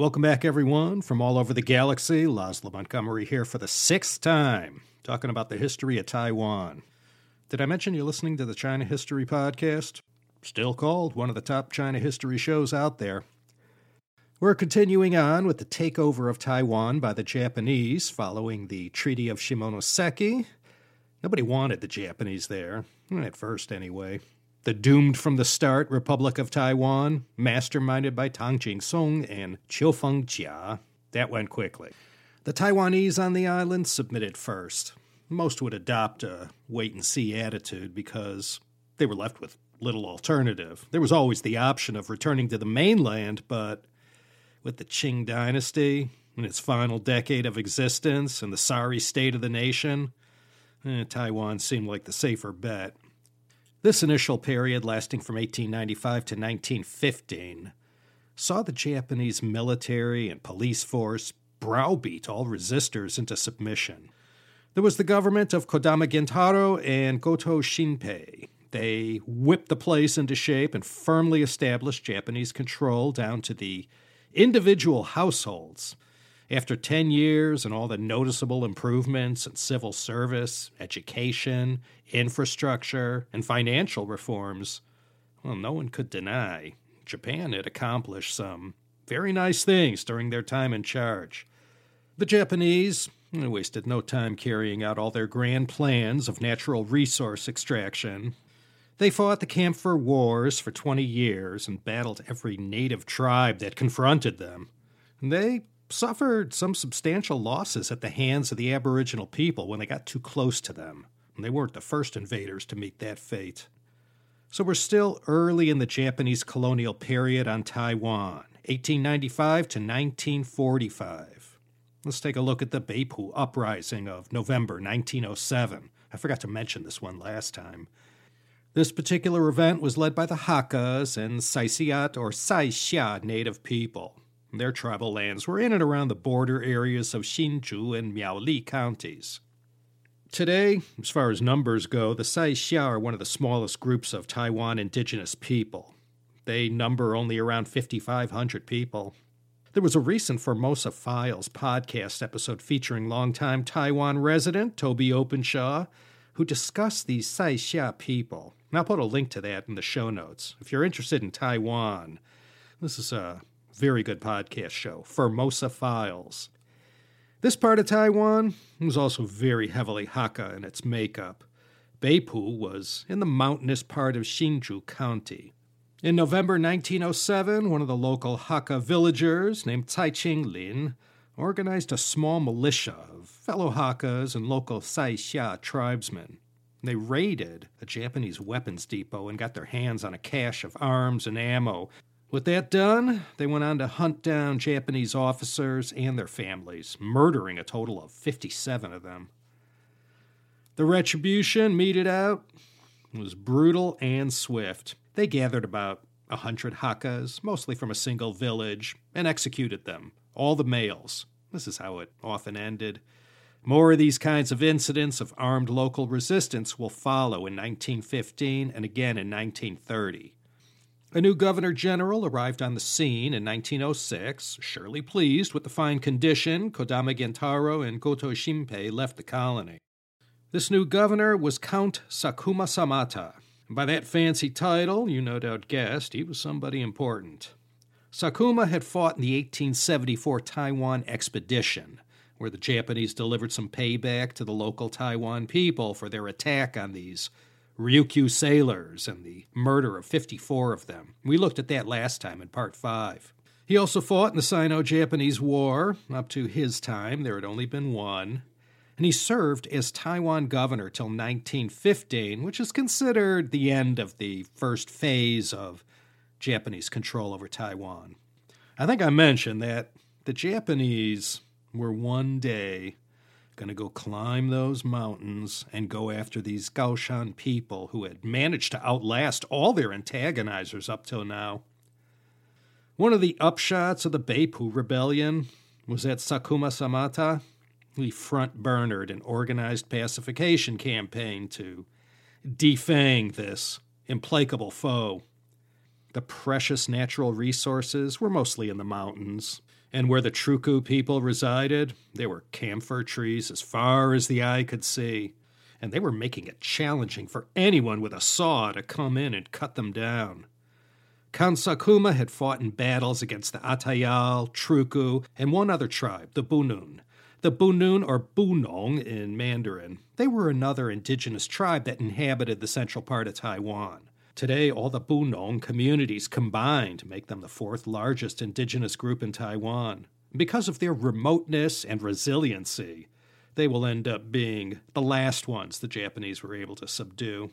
Welcome back, everyone, from all over the galaxy. Laszlo Montgomery here for the sixth time, talking about the history of Taiwan. Did I mention you're listening to the China History Podcast? Still called one of the top China history shows out there. We're continuing on with the takeover of Taiwan by the Japanese following the Treaty of Shimonoseki. Nobody wanted the Japanese there, at first anyway. The doomed from the start Republic of Taiwan, masterminded by Tang Ching Song and Chiu Feng Chia. that went quickly. The Taiwanese on the island submitted first. Most would adopt a wait and see attitude because they were left with little alternative. There was always the option of returning to the mainland, but with the Qing dynasty in its final decade of existence and the sorry state of the nation, eh, Taiwan seemed like the safer bet. This initial period, lasting from 1895 to 1915, saw the Japanese military and police force browbeat all resistors into submission. There was the government of Kodama Gentaro and Goto Shinpei. They whipped the place into shape and firmly established Japanese control down to the individual households. After 10 years and all the noticeable improvements in civil service, education, infrastructure, and financial reforms, well, no one could deny Japan had accomplished some very nice things during their time in charge. The Japanese wasted no time carrying out all their grand plans of natural resource extraction. They fought the Camphor Wars for 20 years and battled every native tribe that confronted them. They suffered some substantial losses at the hands of the Aboriginal people when they got too close to them. And they weren't the first invaders to meet that fate. So we're still early in the Japanese colonial period on Taiwan, 1895 to 1945. Let's take a look at the Beipu uprising of November 1907. I forgot to mention this one last time. This particular event was led by the Hakkas and Saisiat or Saixia native people. Their tribal lands were in and around the border areas of Hsinchu and Miaoli counties. Today, as far as numbers go, the Saixia are one of the smallest groups of Taiwan indigenous people. They number only around 5,500 people. There was a recent Formosa Files podcast episode featuring longtime Taiwan resident Toby Openshaw, who discussed these Saixia people. And I'll put a link to that in the show notes. If you're interested in Taiwan, this is a very good podcast show, Formosa Files. This part of Taiwan was also very heavily Hakka in its makeup. Beipu was in the mountainous part of Hsinchu County. In November 1907, one of the local Hakka villagers named Tsai Ching Lin organized a small militia of fellow Hakkas and local Saixia tribesmen. They raided a Japanese weapons depot and got their hands on a cache of arms and ammo with that done, they went on to hunt down Japanese officers and their families, murdering a total of 57 of them. The retribution meted out was brutal and swift. They gathered about a hundred Hakkas, mostly from a single village, and executed them, all the males. This is how it often ended. More of these kinds of incidents of armed local resistance will follow in 1915 and again in 1930. A new governor general arrived on the scene in 1906, surely pleased with the fine condition Kodama Gentaro and Goto Shinpei left the colony. This new governor was Count Sakuma Samata. By that fancy title, you no doubt guessed he was somebody important. Sakuma had fought in the 1874 Taiwan expedition, where the Japanese delivered some payback to the local Taiwan people for their attack on these Ryukyu sailors and the murder of 54 of them. We looked at that last time in part 5. He also fought in the Sino Japanese War. Up to his time, there had only been one. And he served as Taiwan governor till 1915, which is considered the end of the first phase of Japanese control over Taiwan. I think I mentioned that the Japanese were one day going to go climb those mountains and go after these Gaoshan people who had managed to outlast all their antagonizers up till now. One of the upshots of the Beipu rebellion was that Sakuma Samata. He front burnered an organized pacification campaign to defang this implacable foe. The precious natural resources were mostly in the mountains, And where the Truku people resided, there were camphor trees as far as the eye could see, and they were making it challenging for anyone with a saw to come in and cut them down. Count Sakuma had fought in battles against the Atayal, Truku, and one other tribe, the Bunun. The Bunun, or Bunong in Mandarin, they were another indigenous tribe that inhabited the central part of Taiwan. Today, all the Bunong communities combined make them the fourth largest indigenous group in Taiwan. Because of their remoteness and resiliency, they will end up being the last ones the Japanese were able to subdue.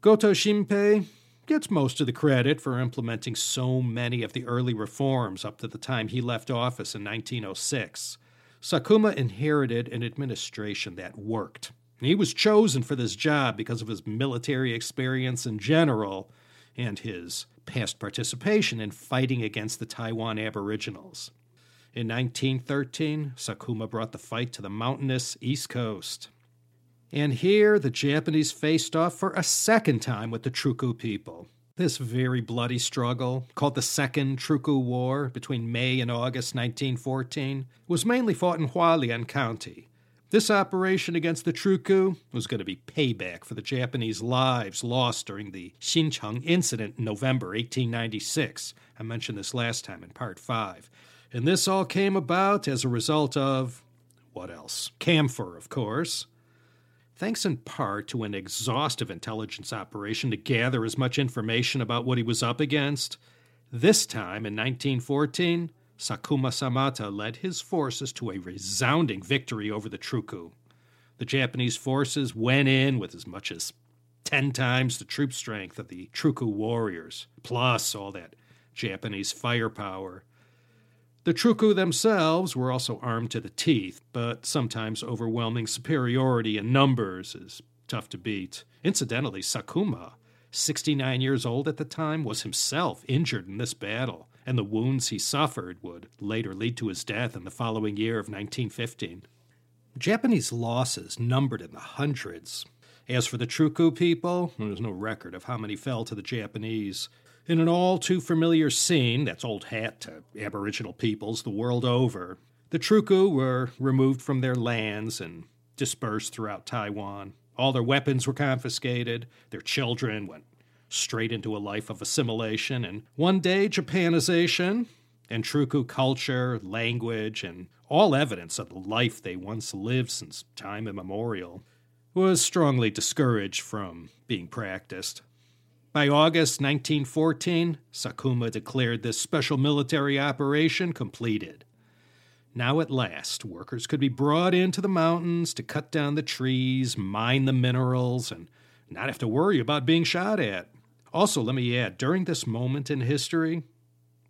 Goto Shinpei gets most of the credit for implementing so many of the early reforms up to the time he left office in 1906. Sakuma inherited an administration that worked. He was chosen for this job because of his military experience in general and his past participation in fighting against the Taiwan Aboriginals. In 1913, Sakuma brought the fight to the mountainous East Coast. And here the Japanese faced off for a second time with the Truku people. This very bloody struggle, called the Second Truku War between May and August 1914, was mainly fought in Hualien County, this operation against the Truku was going to be payback for the Japanese lives lost during the Xincheng incident in November 1896. I mentioned this last time in part 5. And this all came about as a result of what else? Camphor, of course. Thanks in part to an exhaustive intelligence operation to gather as much information about what he was up against, this time in 1914, Sakuma Samata led his forces to a resounding victory over the Truku. The Japanese forces went in with as much as 10 times the troop strength of the Truku warriors, plus all that Japanese firepower. The Truku themselves were also armed to the teeth, but sometimes overwhelming superiority in numbers is tough to beat. Incidentally, Sakuma, 69 years old at the time, was himself injured in this battle and the wounds he suffered would later lead to his death in the following year of 1915. Japanese losses numbered in the hundreds. As for the Truku people, there's no record of how many fell to the Japanese. In an all too familiar scene that's old hat to Aboriginal peoples the world over, the Truku were removed from their lands and dispersed throughout Taiwan. All their weapons were confiscated, their children went straight into a life of assimilation and one day Japanization and Truku culture, language, and all evidence of the life they once lived since time immemorial was strongly discouraged from being practiced. By August 1914, Sakuma declared this special military operation completed. Now, at last, workers could be brought into the mountains to cut down the trees, mine the minerals, and not have to worry about being shot at. Also, let me add, during this moment in history,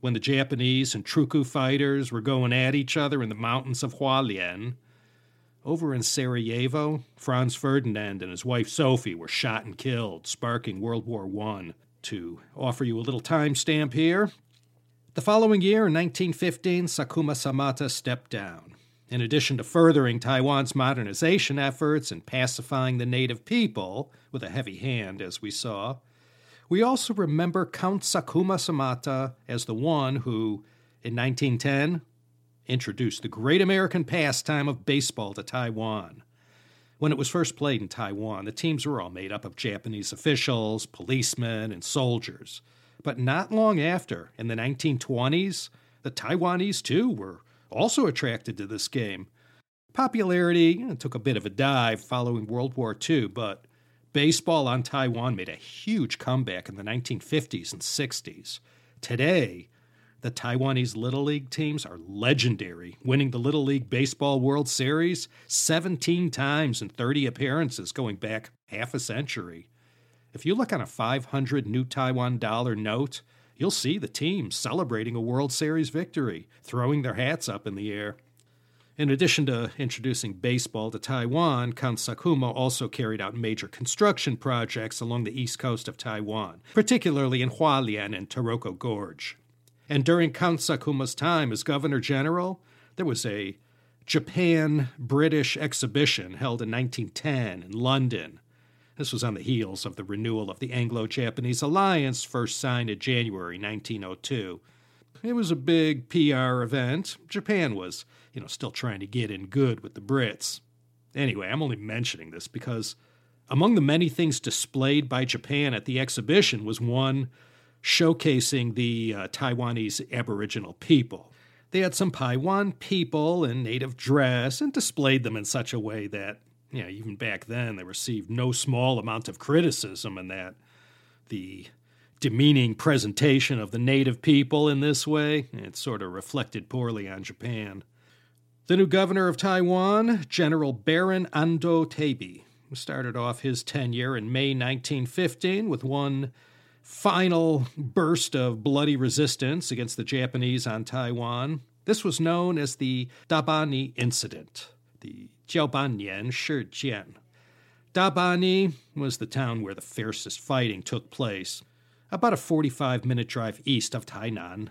when the Japanese and Truku fighters were going at each other in the mountains of Hualien, over in Sarajevo, Franz Ferdinand and his wife Sophie were shot and killed, sparking World War I. To offer you a little timestamp here, the following year, in 1915, Sakuma Samata stepped down. In addition to furthering Taiwan's modernization efforts and pacifying the native people, with a heavy hand, as we saw, we also remember Count Sakuma Samata as the one who, in 1910, introduced the great American pastime of baseball to Taiwan. When it was first played in Taiwan, the teams were all made up of Japanese officials, policemen, and soldiers. But not long after, in the 1920s, the Taiwanese too were also attracted to this game. Popularity took a bit of a dive following World War II, but Baseball on Taiwan made a huge comeback in the 1950s and 60s. Today, the Taiwanese Little League teams are legendary, winning the Little League Baseball World Series 17 times in 30 appearances going back half a century. If you look on a 500 new Taiwan dollar note, you'll see the team celebrating a World Series victory, throwing their hats up in the air. In addition to introducing baseball to Taiwan, Count Sakuma also carried out major construction projects along the east coast of Taiwan, particularly in Hualien and Taroko Gorge. And during Count Sakuma's time as Governor General, there was a Japan British exhibition held in 1910 in London. This was on the heels of the renewal of the Anglo Japanese alliance, first signed in January 1902. it was a big PR event. Japan was, you know, still trying to get in good with the Brits. Anyway, I'm only mentioning this because among the many things displayed by Japan at the exhibition was one showcasing the uh, Taiwanese Aboriginal people. They had some Paiwan people in native dress and displayed them in such a way that, you know, even back then they received no small amount of criticism and that the demeaning presentation of the native people in this way, it sort of reflected poorly on Japan. The new governor of Taiwan, General Baron Ando Teibi, started off his tenure in May 1915 with one final burst of bloody resistance against the Japanese on Taiwan. This was known as the Dabani Incident, the Jiaobanian Shijian. Dabani was the town where the fiercest fighting took place, about a 45 minute drive east of Tainan.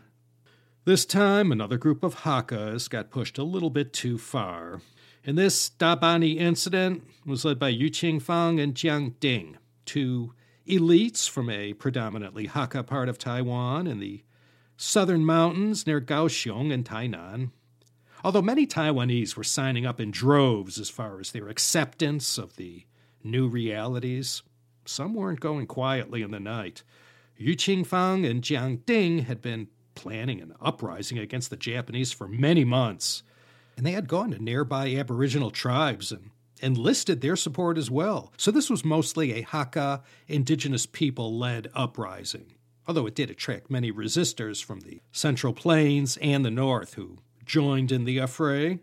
This time, another group of Hakkas got pushed a little bit too far. And this Dabani incident was led by Yu Qingfang and Jiang Ding, two elites from a predominantly Hakka part of Taiwan in the southern mountains near Kaohsiung and Tainan. Although many Taiwanese were signing up in droves as far as their acceptance of the new realities, some weren't going quietly in the night. Yu Qingfang and Jiang Ding had been planning an uprising against the Japanese for many months, and they had gone to nearby Aboriginal tribes and enlisted their support as well. So this was mostly a Hakka, indigenous people led uprising, although it did attract many resistors from the Central Plains and the North who joined in the affray.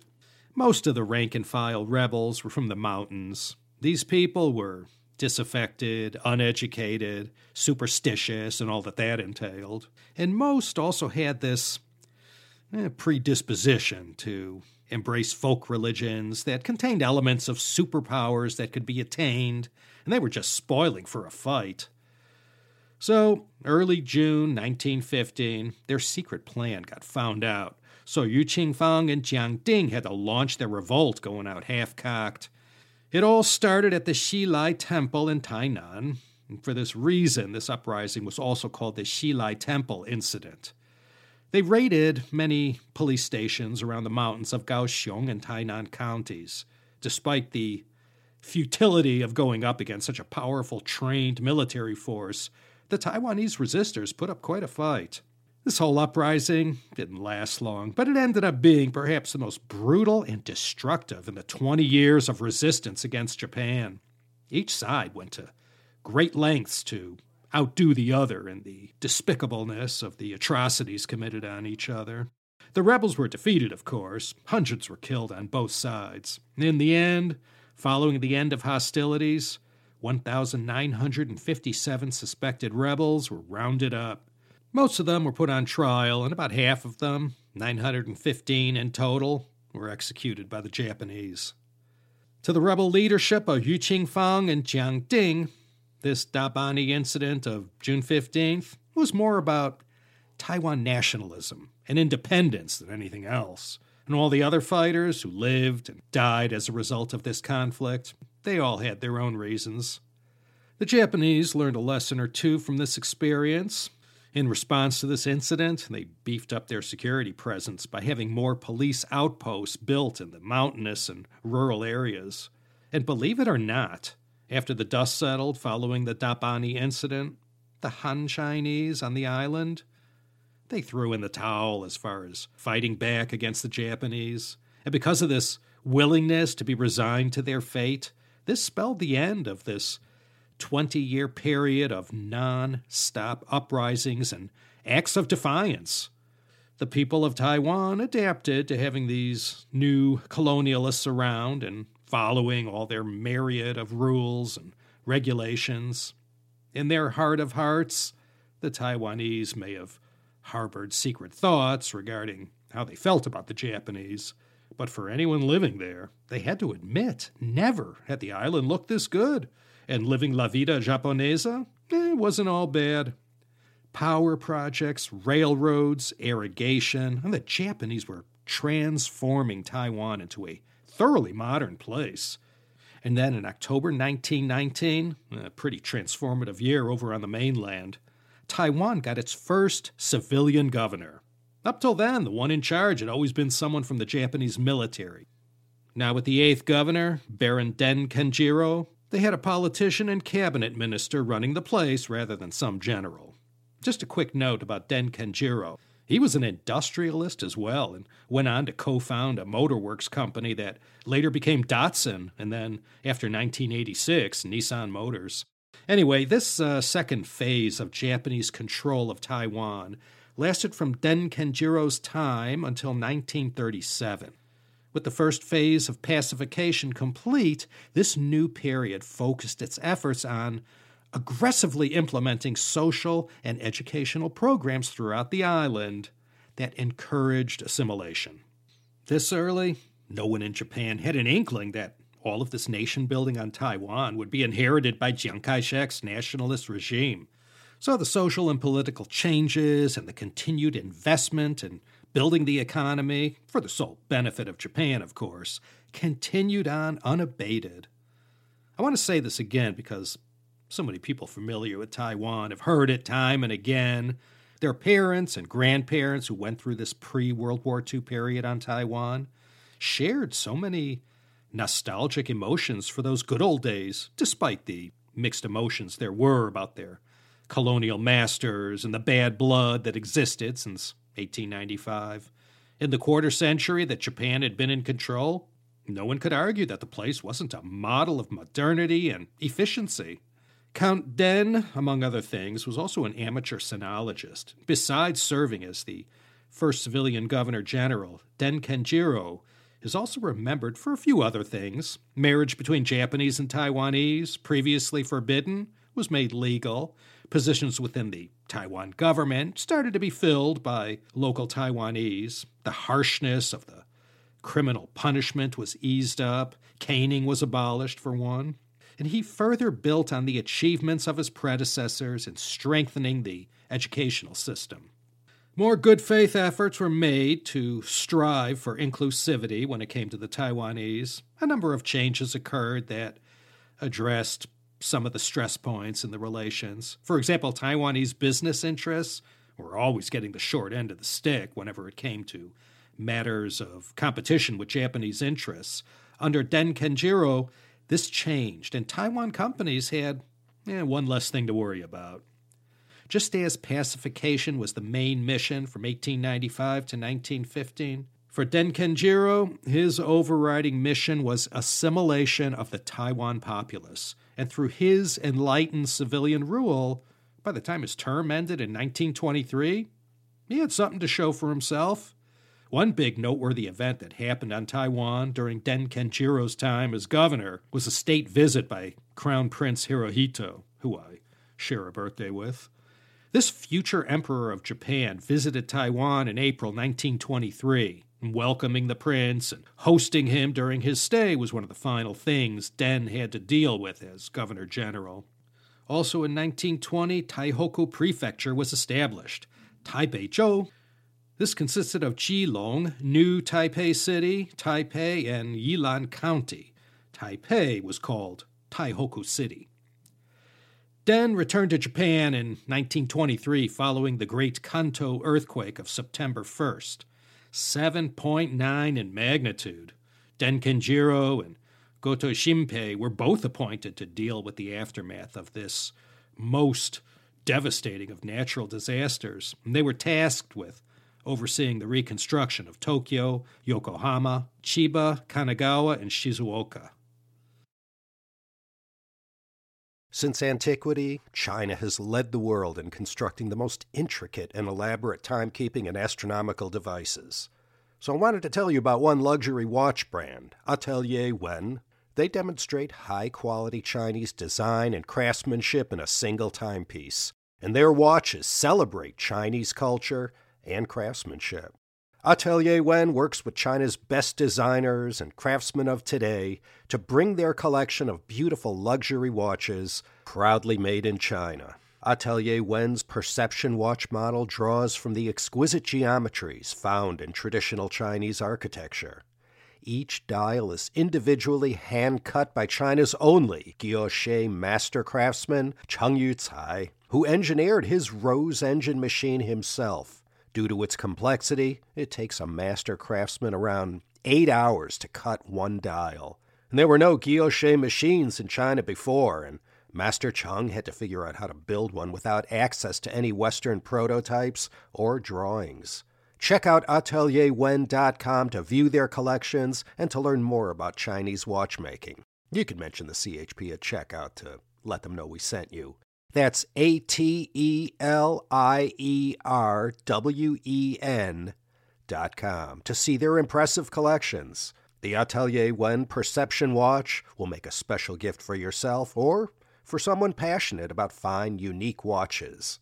Most of the rank and file rebels were from the mountains. These people were disaffected, uneducated, superstitious, and all that that entailed. And most also had this eh, predisposition to embrace folk religions that contained elements of superpowers that could be attained, and they were just spoiling for a fight. So, early June 1915, their secret plan got found out. So Yu Qingfang and Jiang Ding had to launch their revolt going out half cocked. It all started at the Shilai Temple in Tainan. And for this reason, this uprising was also called the Shilai Temple Incident. They raided many police stations around the mountains of Kaohsiung and Tainan counties, despite the futility of going up against such a powerful, trained military force. The Taiwanese resistors put up quite a fight. This whole uprising didn't last long, but it ended up being perhaps the most brutal and destructive in the 20 years of resistance against Japan. Each side went to great lengths to outdo the other in the despicableness of the atrocities committed on each other. The rebels were defeated, of course. Hundreds were killed on both sides. In the end, following the end of hostilities, 1,957 suspected rebels were rounded up. Most of them were put on trial, and about half of them, 915 in total, were executed by the Japanese. To the rebel leadership of Yu Qingfang and Jiang Ding, this Dabani incident of June 15th was more about Taiwan nationalism and independence than anything else. And all the other fighters who lived and died as a result of this conflict, they all had their own reasons. The Japanese learned a lesson or two from this experience. In response to this incident, they beefed up their security presence by having more police outposts built in the mountainous and rural areas. And believe it or not, after the dust settled following the Dabani incident, the Han Chinese on the island, they threw in the towel as far as fighting back against the Japanese. And because of this willingness to be resigned to their fate, this spelled the end of this 20 year period of non stop uprisings and acts of defiance. The people of Taiwan adapted to having these new colonialists around and following all their myriad of rules and regulations. In their heart of hearts, the Taiwanese may have harbored secret thoughts regarding how they felt about the Japanese, but for anyone living there, they had to admit never had the island looked this good, and living la vida japonesa eh, wasn't all bad. Power projects, railroads, irrigation, and the Japanese were transforming Taiwan into a thoroughly modern place. And then in October 1919, a pretty transformative year over on the mainland, Taiwan got its first civilian governor. Up till then, the one in charge had always been someone from the Japanese military. Now, with the eighth governor, Baron Den Kenjiro, they had a politician and cabinet minister running the place rather than some general. Just a quick note about Den Kenjiro. He was an industrialist as well and went on to co found a motorworks company that later became Datsun and then, after 1986, Nissan Motors. Anyway, this uh, second phase of Japanese control of Taiwan lasted from Den Kenjiro's time until 1937. With the first phase of pacification complete, this new period focused its efforts on aggressively implementing social and educational programs throughout the island that encouraged assimilation. This early, no one in Japan had an inkling that all of this nation building on Taiwan would be inherited by Chiang Kai shek's nationalist regime. So the social and political changes and the continued investment in building the economy, for the sole benefit of Japan, of course, continued on unabated. I want to say this again because so many people familiar with Taiwan have heard it time and again. Their parents and grandparents who went through this pre World War II period on Taiwan shared so many nostalgic emotions for those good old days, despite the mixed emotions there were about their colonial masters and the bad blood that existed since 1895. In the quarter century that Japan had been in control, no one could argue that the place wasn't a model of modernity and efficiency. Count Den, among other things, was also an amateur sinologist. Besides serving as the first civilian governor general, Den Kenjiro is also remembered for a few other things. Marriage between Japanese and Taiwanese, previously forbidden, was made legal. Positions within the Taiwan government started to be filled by local Taiwanese. The harshness of the criminal punishment was eased up. Caning was abolished, for one. And he further built on the achievements of his predecessors in strengthening the educational system. More good faith efforts were made to strive for inclusivity when it came to the Taiwanese. A number of changes occurred that addressed some of the stress points in the relations. For example, Taiwanese business interests were always getting the short end of the stick whenever it came to matters of competition with Japanese interests. Under Den Kenjiro, this changed, and Taiwan companies had eh, one less thing to worry about. Just as pacification was the main mission from 1895 to 1915, for Den Kenjiro, his overriding mission was assimilation of the Taiwan populace, and through his enlightened civilian rule, by the time his term ended in 1923, he had something to show for himself. One big noteworthy event that happened on Taiwan during Den Kenjiro's time as governor was a state visit by Crown Prince Hirohito, who I share a birthday with. This future emperor of Japan visited Taiwan in April 1923 Welcoming the prince and hosting him during his stay was one of the final things Den had to deal with as governor general. Also in 1920, Taihoku Prefecture was established. Taipei This consisted of Keelung, New Taipei City, Taipei, and Yilan County. Taipei was called Taihoku City. Den returned to Japan in 1923 following the Great Kanto earthquake of September 1st. 7.9 in magnitude. Den Kenjiro and Goto Shimpei were both appointed to deal with the aftermath of this most devastating of natural disasters. And they were tasked with overseeing the reconstruction of Tokyo, Yokohama, Chiba, Kanagawa, and Shizuoka. Since antiquity, China has led the world in constructing the most intricate and elaborate timekeeping and astronomical devices. So I wanted to tell you about one luxury watch brand, Atelier Wen. They demonstrate high quality Chinese design and craftsmanship in a single timepiece, and their watches celebrate Chinese culture and craftsmanship. Atelier Wen works with China's best designers and craftsmen of today to bring their collection of beautiful luxury watches proudly made in China. Atelier Wen's perception watch model draws from the exquisite geometries found in traditional Chinese architecture. Each dial is individually hand cut by China's only guilloche master craftsman, Cheng Yucai, who engineered his rose engine machine himself Due to its complexity, it takes a master craftsman around eight hours to cut one dial. And there were no guilloche machines in China before, and Master Chung had to figure out how to build one without access to any Western prototypes or drawings. Check out atelierwen.com to view their collections and to learn more about Chinese watchmaking. You can mention the CHP at checkout to let them know we sent you. That's A T E L I E R W E N dot com to see their impressive collections. The Atelier Wen Perception Watch will make a special gift for yourself or for someone passionate about fine, unique watches.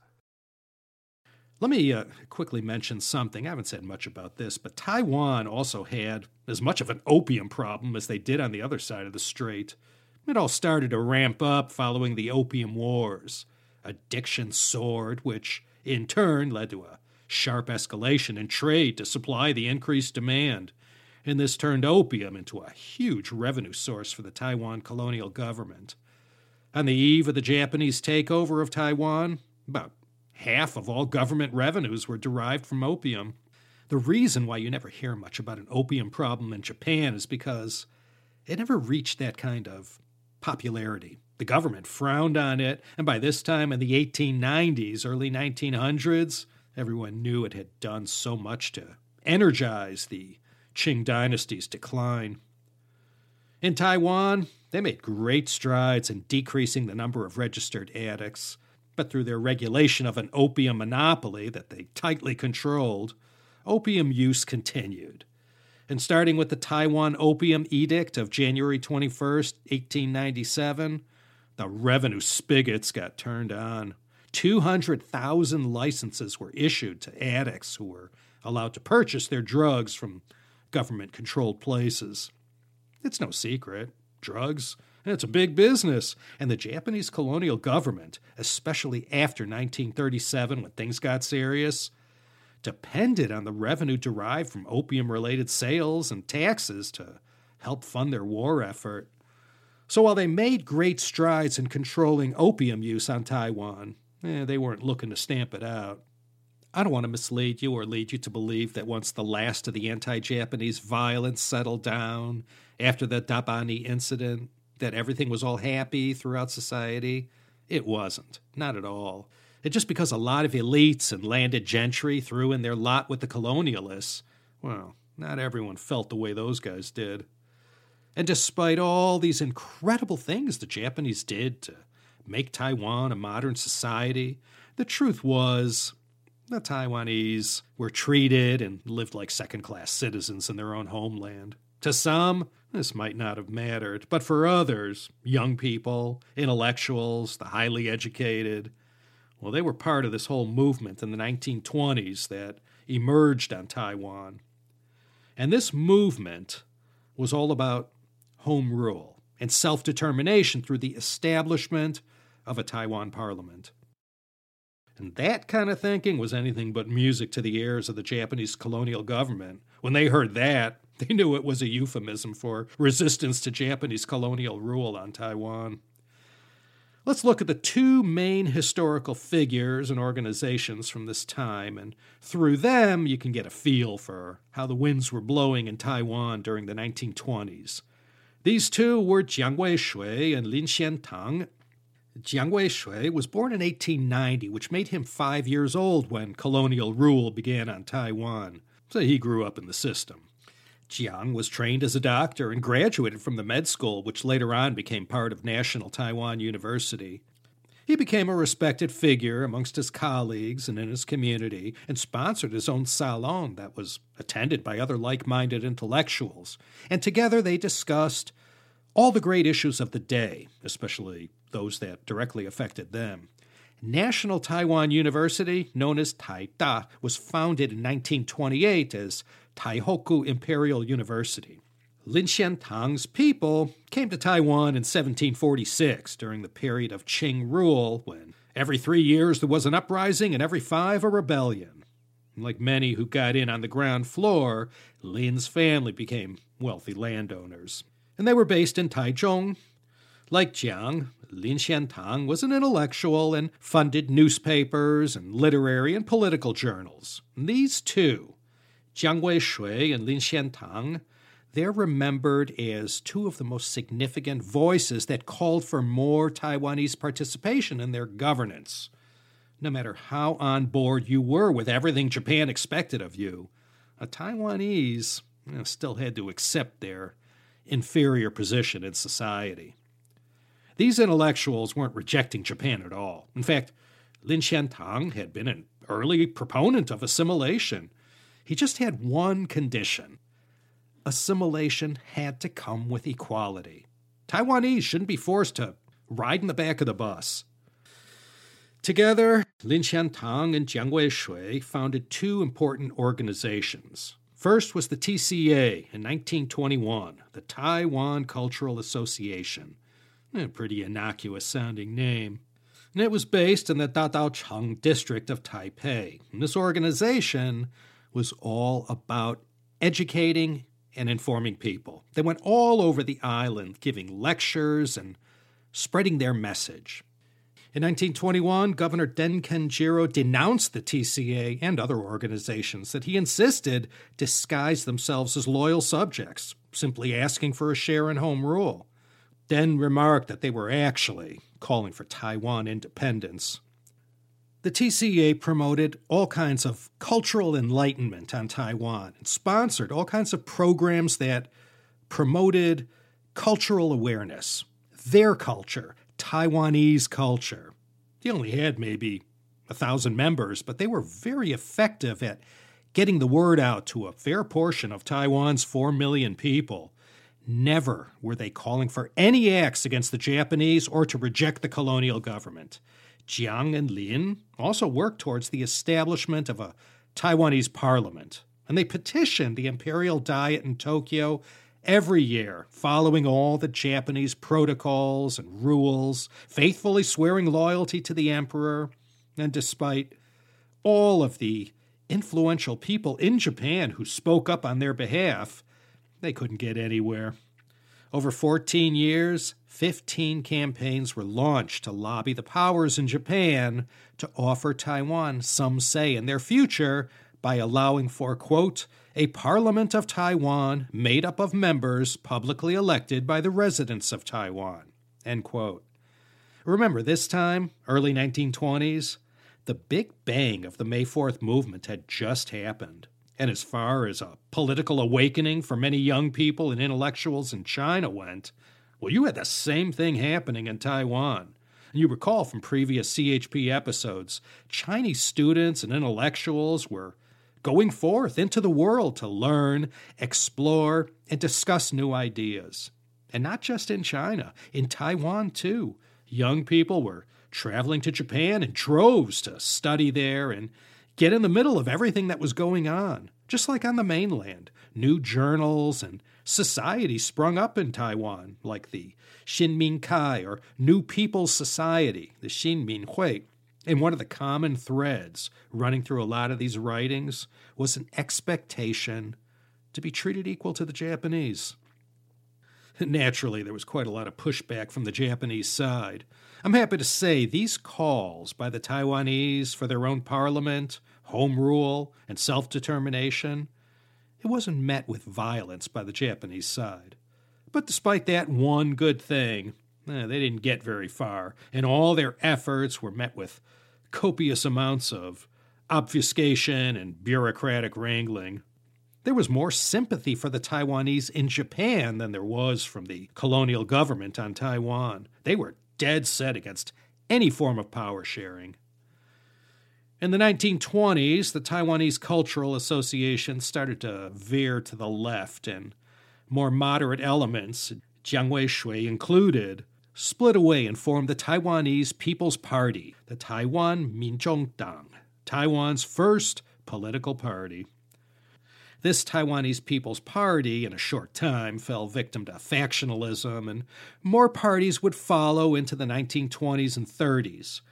Let me uh, quickly mention something. I haven't said much about this, but Taiwan also had as much of an opium problem as they did on the other side of the strait. It all started to ramp up following the Opium Wars. Addiction soared, which in turn led to a sharp escalation in trade to supply the increased demand. And this turned opium into a huge revenue source for the Taiwan colonial government. On the eve of the Japanese takeover of Taiwan, about half of all government revenues were derived from opium. The reason why you never hear much about an opium problem in Japan is because it never reached that kind of popularity. The government frowned on it, and by this time in the 1890s, early 1900s, everyone knew it had done so much to energize the Qing dynasty's decline. In Taiwan, they made great strides in decreasing the number of registered addicts but through their regulation of an opium monopoly that they tightly controlled, opium use continued. And starting with the Taiwan Opium Edict of January 21, 1897, the revenue spigots got turned on. 200,000 licenses were issued to addicts who were allowed to purchase their drugs from government controlled places. It's no secret. Drugs it's a big business. And the Japanese colonial government, especially after 1937 when things got serious, depended on the revenue derived from opium related sales and taxes to help fund their war effort. So while they made great strides in controlling opium use on Taiwan, eh, they weren't looking to stamp it out. I don't want to mislead you or lead you to believe that once the last of the anti Japanese violence settled down after the Dabani incident, that everything was all happy throughout society. It wasn't, not at all. Just because a lot of elites and landed gentry threw in their lot with the colonialists. Well, not everyone felt the way those guys did. And despite all these incredible things the Japanese did to make Taiwan a modern society, the truth was the Taiwanese were treated and lived like second class citizens in their own homeland. To some, this might not have mattered, but for others, young people, intellectuals, the highly educated, well, they were part of this whole movement in the 1920s that emerged on Taiwan. And this movement was all about home rule and self determination through the establishment of a Taiwan parliament. And that kind of thinking was anything but music to the ears of the Japanese colonial government. When they heard that, they knew it was a euphemism for resistance to Japanese colonial rule on Taiwan. Let's look at the two main historical figures and organizations from this time, and through them you can get a feel for how the winds were blowing in Taiwan during the 1920s. These two were Jiang Weishui and Lin Xiantang. Jiang Weishui was born in 1890, which made him five years old when colonial rule began on Taiwan, so he grew up in the system. Jiang was trained as a doctor and graduated from the med school, which later on became part of National Taiwan University. He became a respected figure amongst his colleagues and in his community, and sponsored his own salon that was attended by other like minded intellectuals. And together they discussed all the great issues of the day, especially those that directly affected them. National Taiwan University, known as Taida, was founded in 1928 as Taihoku Imperial University. Lin Xiantang's people came to Taiwan in 1746 during the period of Qing rule, when every three years there was an uprising and every five a rebellion. Like many who got in on the ground floor, Lin's family became wealthy landowners. And they were based in Taichung. Like Jiang, Lin Xiantang was an intellectual and funded newspapers and literary and political journals. These two, Jiang Weishui and Lin Xiantang, they're remembered as two of the most significant voices that called for more Taiwanese participation in their governance. No matter how on board you were with everything Japan expected of you, a Taiwanese you know, still had to accept their inferior position in society. These intellectuals weren't rejecting Japan at all. In fact, Lin Xiantang had been an early proponent of assimilation. He just had one condition assimilation had to come with equality. Taiwanese shouldn't be forced to ride in the back of the bus. Together, Lin Xiantang and Jiang Weishui founded two important organizations. First was the TCA in 1921, the Taiwan Cultural Association. A pretty innocuous sounding name. And it was based in the Dadaocheng district of Taipei. And this organization was all about educating and informing people. They went all over the island giving lectures and spreading their message. In 1921, Governor Den Kenjiro denounced the TCA and other organizations that he insisted disguised themselves as loyal subjects, simply asking for a share in home rule. Den remarked that they were actually calling for Taiwan independence. The TCA promoted all kinds of cultural enlightenment on Taiwan and sponsored all kinds of programs that promoted cultural awareness, their culture, Taiwanese culture. They only had maybe a thousand members, but they were very effective at getting the word out to a fair portion of Taiwan's four million people. Never were they calling for any acts against the Japanese or to reject the colonial government. Jiang and Lin also worked towards the establishment of a Taiwanese parliament, and they petitioned the imperial diet in Tokyo every year, following all the Japanese protocols and rules, faithfully swearing loyalty to the emperor, and despite all of the influential people in Japan who spoke up on their behalf, they couldn't get anywhere. Over 14 years, 15 campaigns were launched to lobby the powers in Japan to offer Taiwan some say in their future by allowing for, quote, a Parliament of Taiwan made up of members publicly elected by the residents of Taiwan, end quote. Remember, this time, early 1920s, the big bang of the May 4th movement had just happened. And as far as a political awakening for many young people and intellectuals in China went, well, you had the same thing happening in Taiwan. And you recall from previous CHP episodes, Chinese students and intellectuals were going forth into the world to learn, explore, and discuss new ideas. And not just in China, in Taiwan too. Young people were traveling to Japan in droves to study there and get in the middle of everything that was going on, just like on the mainland. New journals and societies sprung up in Taiwan, like the Xinmin Kai or New People's Society, the Xinmin Hui. And one of the common threads running through a lot of these writings was an expectation to be treated equal to the Japanese. Naturally, there was quite a lot of pushback from the Japanese side. I'm happy to say these calls by the Taiwanese for their own parliament, home rule, and self determination, it wasn't met with violence by the Japanese side. But despite that one good thing, eh, they didn't get very far, and all their efforts were met with copious amounts of obfuscation and bureaucratic wrangling. There was more sympathy for the Taiwanese in Japan than there was from the colonial government on Taiwan. They were dead set against any form of power sharing. In the 1920s, the Taiwanese Cultural Association started to veer to the left, and more moderate elements, Jiang Weishui included, split away and formed the Taiwanese People's Party, the Taiwan Minzhongdang, Taiwan's first political party. This Taiwanese People's Party, in a short time, fell victim to factionalism, and more parties would follow into the 1920s and 30s.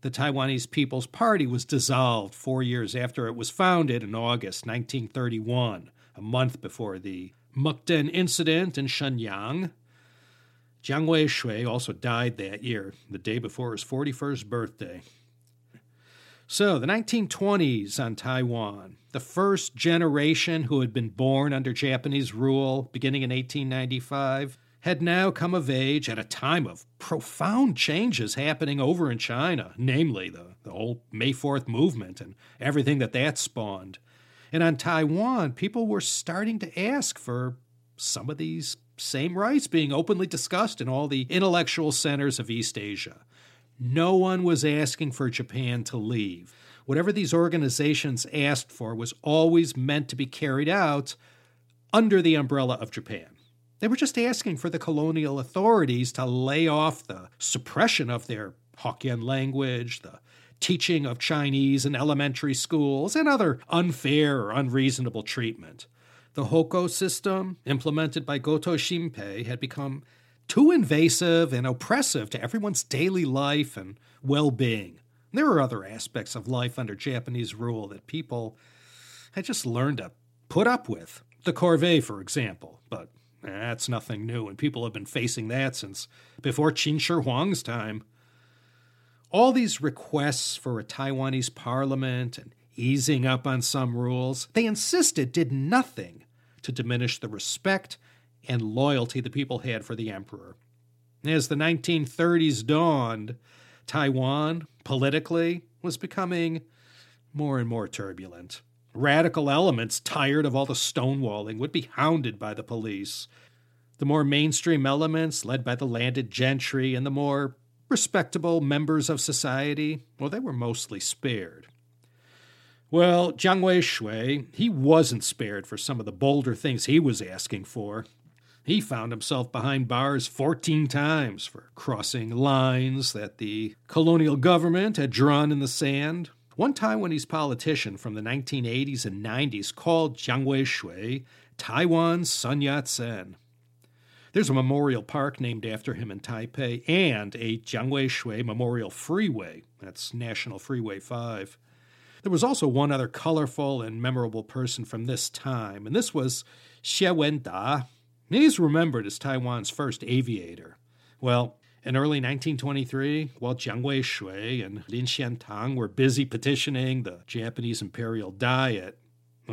The Taiwanese People's Party was dissolved four years after it was founded in August 1931, a month before the Mukden incident in Shenyang. Jiang Weishui also died that year, the day before his 41st birthday. So, the 1920s on Taiwan, the first generation who had been born under Japanese rule beginning in 1895, had now come of age at a time of profound changes happening over in China, namely the, the whole May 4th movement and everything that that spawned. And on Taiwan, people were starting to ask for some of these same rights being openly discussed in all the intellectual centers of East Asia. No one was asking for Japan to leave. Whatever these organizations asked for was always meant to be carried out under the umbrella of Japan. They were just asking for the colonial authorities to lay off the suppression of their Hokkien language, the teaching of Chinese in elementary schools, and other unfair or unreasonable treatment. The Hoko system, implemented by Goto Shinpei, had become too invasive and oppressive to everyone's daily life and well being. There were other aspects of life under Japanese rule that people had just learned to put up with. The corvée, for example, but that's nothing new, and people have been facing that since before Qin Shi Huang's time. All these requests for a Taiwanese parliament and easing up on some rules, they insisted did nothing to diminish the respect and loyalty the people had for the emperor. As the 1930s dawned, Taiwan, politically, was becoming more and more turbulent. Radical elements, tired of all the stonewalling, would be hounded by the police. The more mainstream elements, led by the landed gentry and the more respectable members of society, well, they were mostly spared. Well, Jiang Weishui, he wasn't spared for some of the bolder things he was asking for. He found himself behind bars 14 times for crossing lines that the colonial government had drawn in the sand. One Taiwanese politician from the 1980s and 90s called Jiang Weishui Taiwan's Sun Yat sen. There's a memorial park named after him in Taipei and a Jiang Weishui Memorial Freeway. That's National Freeway 5. There was also one other colorful and memorable person from this time, and this was Xie Wenda. He's remembered as Taiwan's first aviator. Well, in early 1923, while Jiang Weishui and Lin Xiantang were busy petitioning the Japanese imperial diet,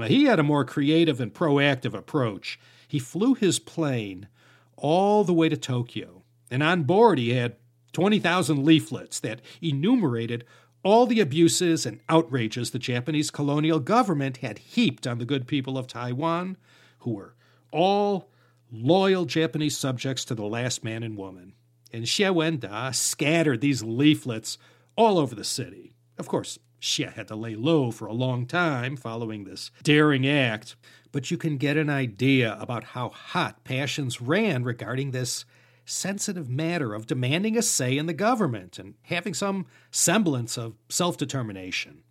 he had a more creative and proactive approach. He flew his plane all the way to Tokyo, and on board he had 20,000 leaflets that enumerated all the abuses and outrages the Japanese colonial government had heaped on the good people of Taiwan, who were all loyal Japanese subjects to the last man and woman. And Xie Wenda scattered these leaflets all over the city. Of course, Xie had to lay low for a long time following this daring act, but you can get an idea about how hot passions ran regarding this sensitive matter of demanding a say in the government and having some semblance of self determination.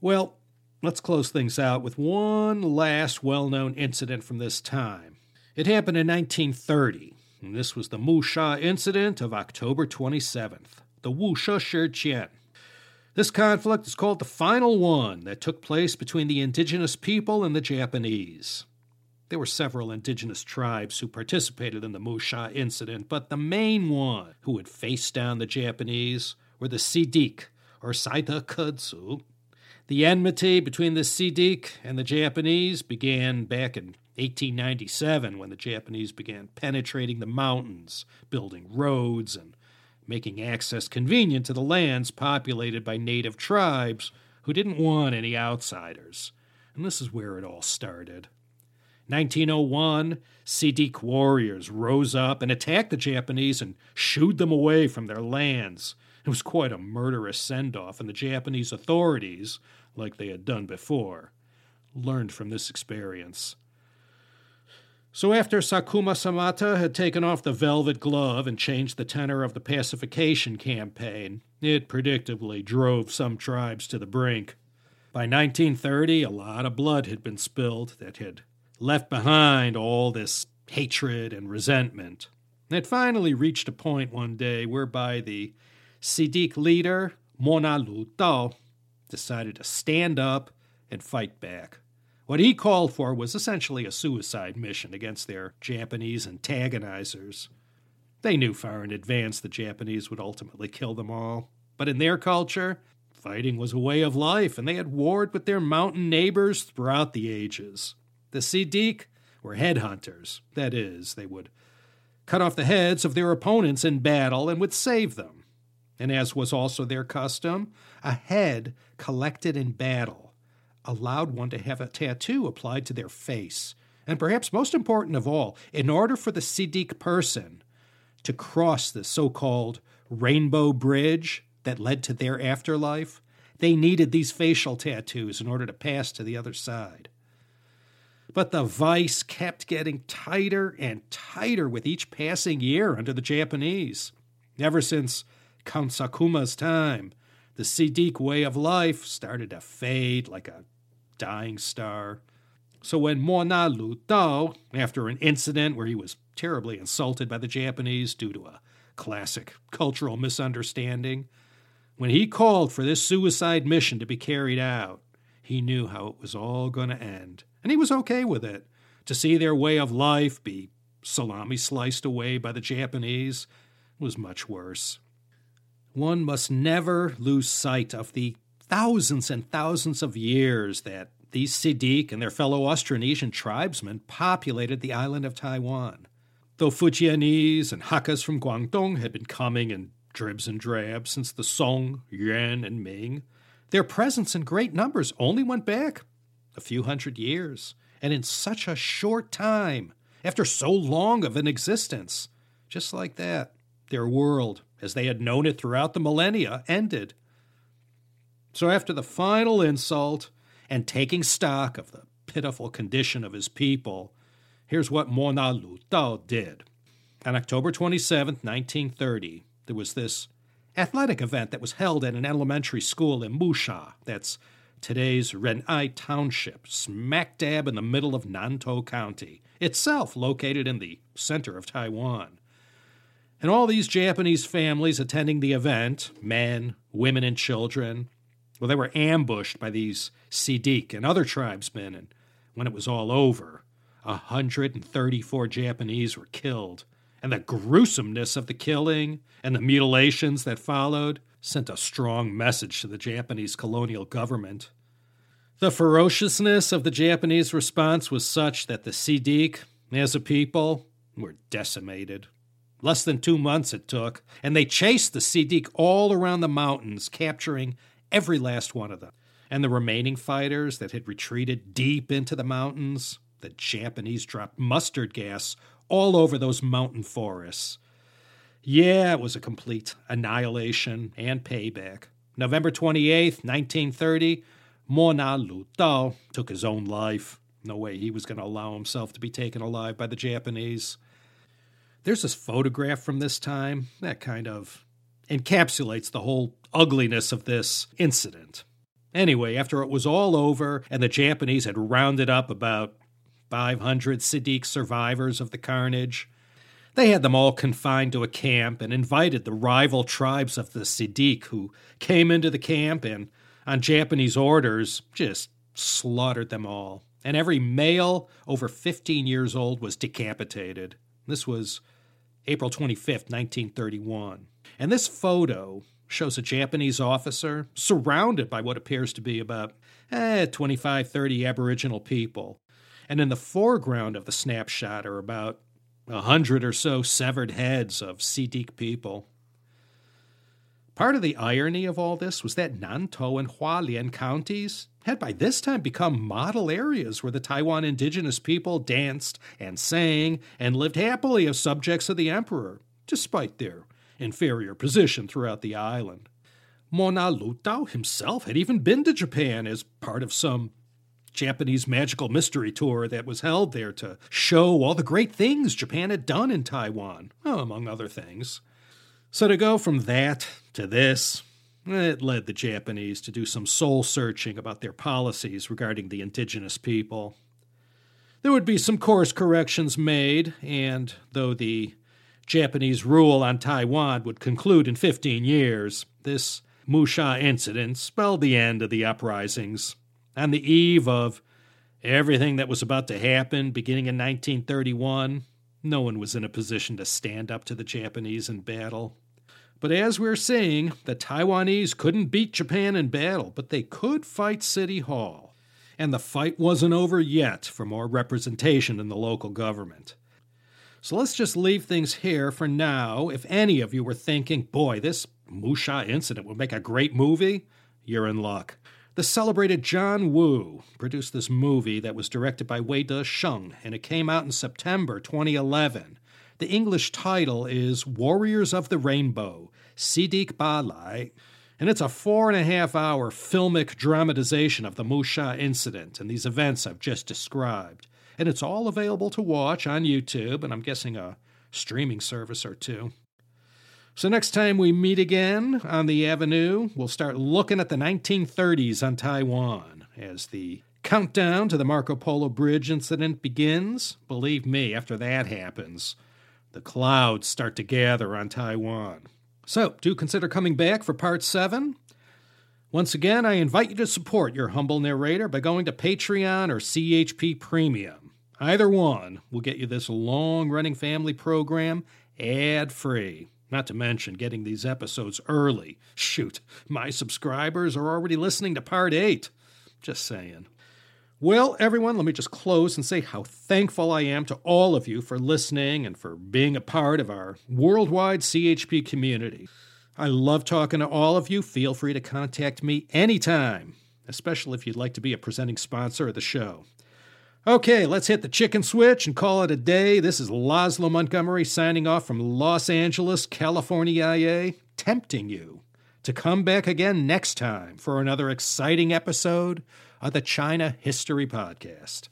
Well, let's close things out with one last well known incident from this time. It happened in 1930, and this was the Musha incident of October 27th, the Wushe Shijian. This conflict is called the final one that took place between the indigenous people and the Japanese. There were several indigenous tribes who participated in the Musha incident, but the main one who would face down the Japanese were the Seediq, or Saida Kudzu. The enmity between the Seediq and the Japanese began back in 1897 when the Japanese began penetrating the mountains, building roads, and making access convenient to the lands populated by native tribes who didn't want any outsiders. And this is where it all started. 1901, Seediq warriors rose up and attacked the Japanese and shooed them away from their lands. It was quite a murderous send off, and the Japanese authorities, like they had done before, learned from this experience. So, after Sakuma Samata had taken off the velvet glove and changed the tenor of the pacification campaign, it predictably drove some tribes to the brink. By 1930, a lot of blood had been spilled that had left behind all this hatred and resentment. It finally reached a point one day whereby the Seediq leader, Mona Lu Dao, decided to stand up and fight back. What he called for was essentially a suicide mission against their Japanese antagonizers. They knew far in advance the Japanese would ultimately kill them all, but in their culture, fighting was a way of life, and they had warred with their mountain neighbors throughout the ages. The Seediq were headhunters, that is, they would cut off the heads of their opponents in battle and would save them. And as was also their custom, a head collected in battle allowed one to have a tattoo applied to their face. And perhaps most important of all, in order for the Seediq person to cross the so called rainbow bridge that led to their afterlife, they needed these facial tattoos in order to pass to the other side. But the vice kept getting tighter and tighter with each passing year under the Japanese. Ever since Count Sakuma's time, the Seediq way of life started to fade like a dying star. So when Mona Lu Dao, after an incident where he was terribly insulted by the Japanese due to a classic cultural misunderstanding, when he called for this suicide mission to be carried out, he knew how it was all going to end. And he was okay with it. To see their way of life be salami sliced away by the Japanese was much worse. One must never lose sight of the thousands and thousands of years that these Seediq and their fellow Austronesian tribesmen populated the island of Taiwan. Though Fujianese and Hakkas from Guangdong had been coming in dribs and drabs since the Song, Yuan, and Ming, their presence in great numbers only went back a few hundred years, and in such a short time, after so long of an existence. Just like that, their world, as they had known it throughout the millennia, ended. So, after the final insult and taking stock of the pitiful condition of his people, here's what Mona Lu Dao did. On October 27, 1930, there was this athletic event that was held at an elementary school in Musha, that's today's Ren'ai Township, smack dab in the middle of Nantou County, itself located in the center of Taiwan. And all these Japanese families attending the event, men, women, and children, well, they were ambushed by these Seediq and other tribesmen, and when it was all over, 134 Japanese were killed. And the gruesomeness of the killing and the mutilations that followed sent a strong message to the Japanese colonial government. The ferociousness of the Japanese response was such that the Seediq, as a people, were decimated. Less than two months it took, and they chased the Seediq all around the mountains, capturing every last one of them. And the remaining fighters that had retreated deep into the mountains, the Japanese dropped mustard gas all over those mountain forests, yeah, it was a complete annihilation and payback. November 28th, 1930, Mona Lu Dao took his own life. No way he was going to allow himself to be taken alive by the Japanese. There's this photograph from this time that kind of encapsulates the whole ugliness of this incident. Anyway, after it was all over and the Japanese had rounded up about 500 Seediq survivors of the carnage, they had them all confined to a camp and invited the rival tribes of the Seediq who came into the camp and, on Japanese orders, just slaughtered them all. And every male over 15 years old was decapitated. This was April 25th, 1931. And this photo shows a Japanese officer surrounded by what appears to be about eh, 25, 30 Aboriginal people. And in the foreground of the snapshot are about a hundred or so severed heads of Seediq people. Part of the irony of all this was that Nantou and Hualien counties had by this time become model areas where the Taiwan indigenous people danced and sang and lived happily as subjects of the emperor, despite their inferior position throughout the island. Mona Lu Dao himself had even been to Japan as part of some Japanese magical mystery tour that was held there to show all the great things Japan had done in Taiwan, among other things. So to go from that to this, it led the Japanese to do some soul searching about their policies regarding the indigenous people. There would be some course corrections made, and though the Japanese rule on Taiwan would conclude in 15 years, this Musha incident spelled the end of the uprisings on the eve of everything that was about to happen beginning in 1931, no one was in a position to stand up to the Japanese in battle. But as we're seeing, the Taiwanese couldn't beat Japan in battle, but they could fight City Hall. And the fight wasn't over yet for more representation in the local government. So let's just leave things here for now. If any of you were thinking, boy, this Musha incident would make a great movie, you're in luck. The celebrated John Woo produced this movie that was directed by Wei De Sheng, and it came out in September 2011. The English title is Warriors of the Rainbow, Seediq Bale, and it's a four and a half hour filmic dramatization of the Musha incident and these events I've just described. And it's all available to watch on YouTube, and I'm guessing a streaming service or two. So, next time we meet again on the Avenue, we'll start looking at the 1930s on Taiwan as the countdown to the Marco Polo Bridge incident begins. Believe me, after that happens, the clouds start to gather on Taiwan. So, do consider coming back for part 7. Once again, I invite you to support your humble narrator by going to Patreon or CHP Premium. Either one will get you this long running family program ad free. Not to mention getting these episodes early. Shoot, my subscribers are already listening to part 8. Just saying. Well, everyone, let me just close and say how thankful I am to all of you for listening and for being a part of our worldwide CHP community. I love talking to all of you. Feel free to contact me anytime, especially if you'd like to be a presenting sponsor of the show. Okay, let's hit the chicken switch and call it a day. This is Laszlo Montgomery signing off from Los Angeles, California, IA, tempting you to come back again next time for another exciting episode of the China History Podcast.